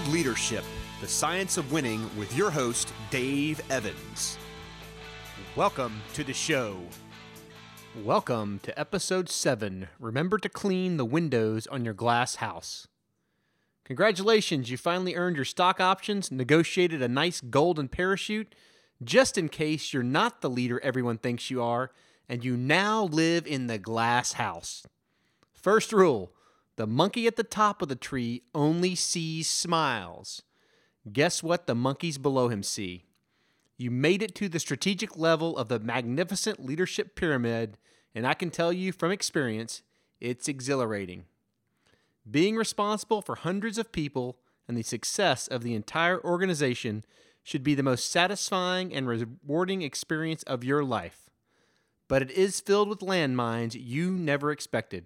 Build Leadership The Science of Winning with your host, Dave Evans. Welcome to the show. Welcome to episode 7. Remember to clean the windows on your glass house. Congratulations, you finally earned your stock options, negotiated a nice golden parachute, just in case you're not the leader everyone thinks you are, and you now live in the glass house. First rule the monkey at the top of the tree only sees smiles. Guess what the monkeys below him see? You made it to the strategic level of the magnificent leadership pyramid, and I can tell you from experience, it's exhilarating. Being responsible for hundreds of people and the success of the entire organization should be the most satisfying and rewarding experience of your life. But it is filled with landmines you never expected.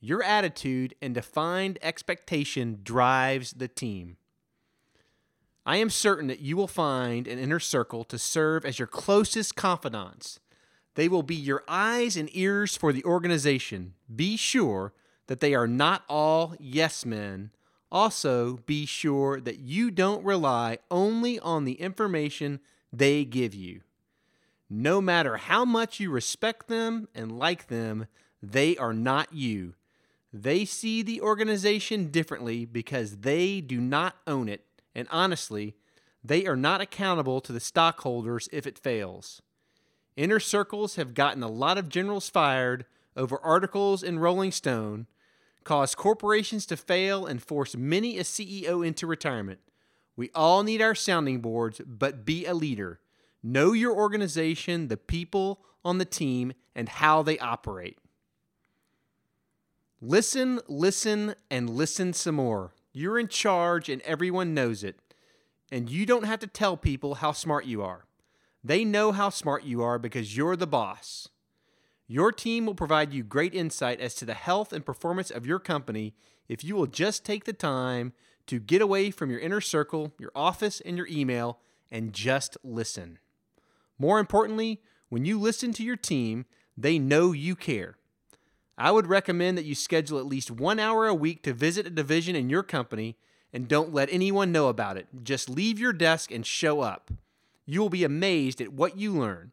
Your attitude and defined expectation drives the team. I am certain that you will find an inner circle to serve as your closest confidants. They will be your eyes and ears for the organization. Be sure that they are not all yes men. Also, be sure that you don't rely only on the information they give you. No matter how much you respect them and like them, they are not you. They see the organization differently because they do not own it, and honestly, they are not accountable to the stockholders if it fails. Inner circles have gotten a lot of generals fired over articles in Rolling Stone, caused corporations to fail, and forced many a CEO into retirement. We all need our sounding boards, but be a leader. Know your organization, the people on the team, and how they operate. Listen, listen, and listen some more. You're in charge and everyone knows it. And you don't have to tell people how smart you are. They know how smart you are because you're the boss. Your team will provide you great insight as to the health and performance of your company if you will just take the time to get away from your inner circle, your office, and your email and just listen. More importantly, when you listen to your team, they know you care. I would recommend that you schedule at least one hour a week to visit a division in your company and don't let anyone know about it. Just leave your desk and show up. You will be amazed at what you learn.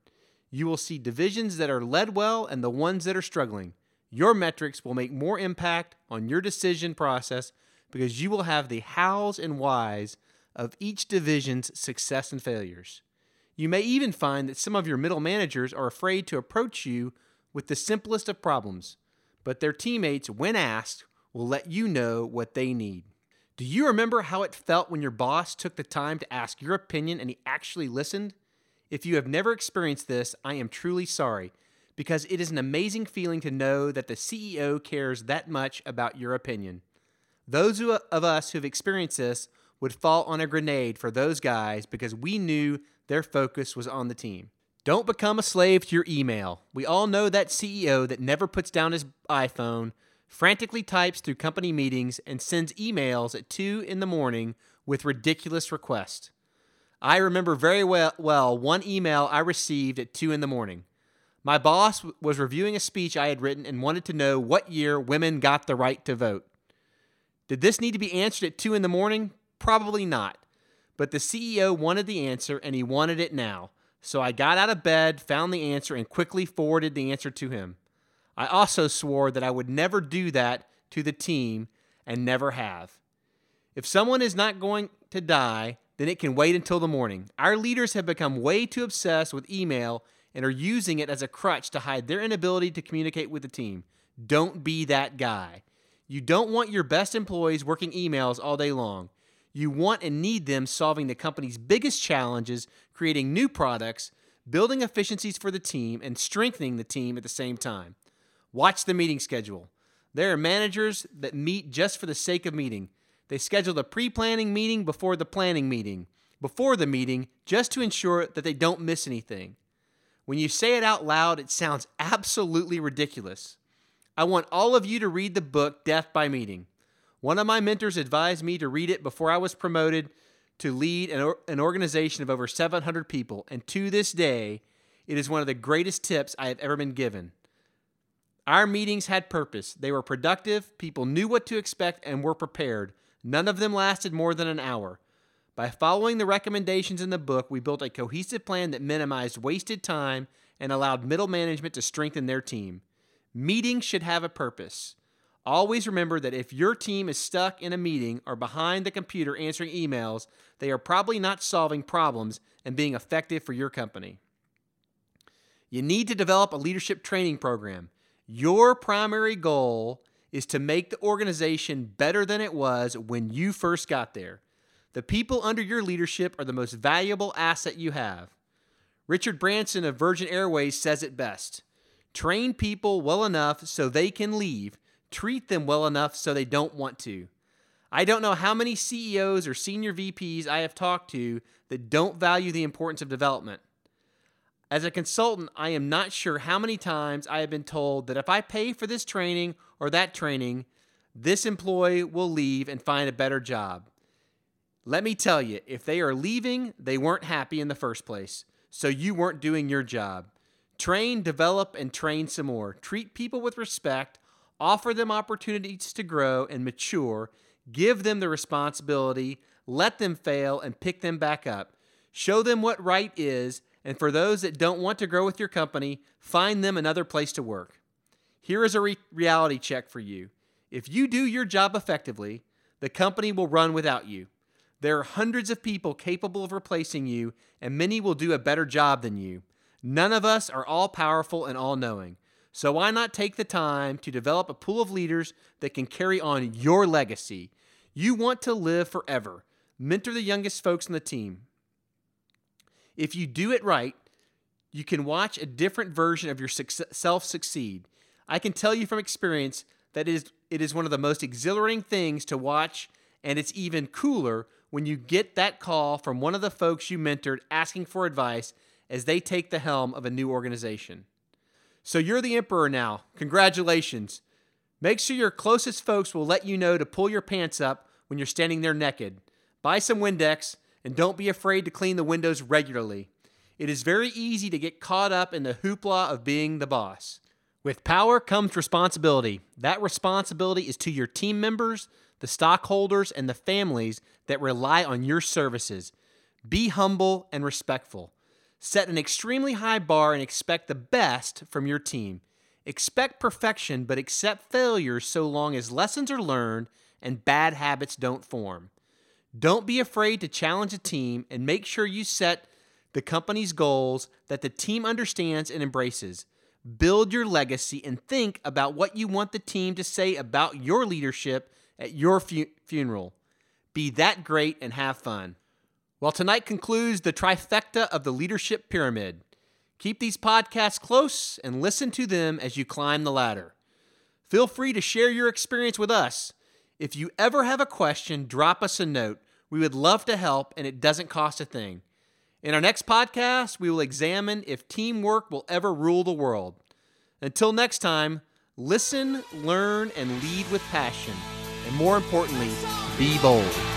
You will see divisions that are led well and the ones that are struggling. Your metrics will make more impact on your decision process because you will have the hows and whys of each division's success and failures. You may even find that some of your middle managers are afraid to approach you with the simplest of problems but their teammates, when asked, will let you know what they need. Do you remember how it felt when your boss took the time to ask your opinion and he actually listened? If you have never experienced this, I am truly sorry because it is an amazing feeling to know that the CEO cares that much about your opinion. Those of us who've experienced this would fall on a grenade for those guys because we knew their focus was on the team. Don't become a slave to your email. We all know that CEO that never puts down his iPhone, frantically types through company meetings, and sends emails at 2 in the morning with ridiculous requests. I remember very well, well one email I received at 2 in the morning. My boss was reviewing a speech I had written and wanted to know what year women got the right to vote. Did this need to be answered at 2 in the morning? Probably not. But the CEO wanted the answer and he wanted it now. So I got out of bed, found the answer, and quickly forwarded the answer to him. I also swore that I would never do that to the team and never have. If someone is not going to die, then it can wait until the morning. Our leaders have become way too obsessed with email and are using it as a crutch to hide their inability to communicate with the team. Don't be that guy. You don't want your best employees working emails all day long. You want and need them solving the company's biggest challenges, creating new products, building efficiencies for the team, and strengthening the team at the same time. Watch the meeting schedule. There are managers that meet just for the sake of meeting. They schedule the pre planning meeting before the planning meeting, before the meeting, just to ensure that they don't miss anything. When you say it out loud, it sounds absolutely ridiculous. I want all of you to read the book Death by Meeting. One of my mentors advised me to read it before I was promoted to lead an, or- an organization of over 700 people, and to this day, it is one of the greatest tips I have ever been given. Our meetings had purpose. They were productive, people knew what to expect and were prepared. None of them lasted more than an hour. By following the recommendations in the book, we built a cohesive plan that minimized wasted time and allowed middle management to strengthen their team. Meetings should have a purpose. Always remember that if your team is stuck in a meeting or behind the computer answering emails, they are probably not solving problems and being effective for your company. You need to develop a leadership training program. Your primary goal is to make the organization better than it was when you first got there. The people under your leadership are the most valuable asset you have. Richard Branson of Virgin Airways says it best train people well enough so they can leave, treat them well enough so they don't want to. I don't know how many CEOs or senior VPs I have talked to that don't value the importance of development. As a consultant, I am not sure how many times I have been told that if I pay for this training or that training, this employee will leave and find a better job. Let me tell you, if they are leaving, they weren't happy in the first place, so you weren't doing your job. Train, develop, and train some more. Treat people with respect, offer them opportunities to grow and mature, give them the responsibility, let them fail, and pick them back up. Show them what right is, and for those that don't want to grow with your company, find them another place to work. Here is a re- reality check for you. If you do your job effectively, the company will run without you. There are hundreds of people capable of replacing you, and many will do a better job than you. None of us are all powerful and all knowing. So why not take the time to develop a pool of leaders that can carry on your legacy? You want to live forever. Mentor the youngest folks on the team. If you do it right, you can watch a different version of yourself succeed. I can tell you from experience that it is, it is one of the most exhilarating things to watch, and it's even cooler when you get that call from one of the folks you mentored asking for advice as they take the helm of a new organization. So you're the emperor now. Congratulations. Make sure your closest folks will let you know to pull your pants up when you're standing there naked. Buy some Windex and don't be afraid to clean the windows regularly. It is very easy to get caught up in the hoopla of being the boss. With power comes responsibility. That responsibility is to your team members, the stockholders, and the families that rely on your services. Be humble and respectful. Set an extremely high bar and expect the best from your team. Expect perfection, but accept failure so long as lessons are learned and bad habits don't form. Don't be afraid to challenge a team and make sure you set the company's goals that the team understands and embraces. Build your legacy and think about what you want the team to say about your leadership at your fu- funeral. Be that great and have fun. Well, tonight concludes the trifecta of the leadership pyramid. Keep these podcasts close and listen to them as you climb the ladder. Feel free to share your experience with us. If you ever have a question, drop us a note. We would love to help, and it doesn't cost a thing. In our next podcast, we will examine if teamwork will ever rule the world. Until next time, listen, learn, and lead with passion and more importantly, be bold.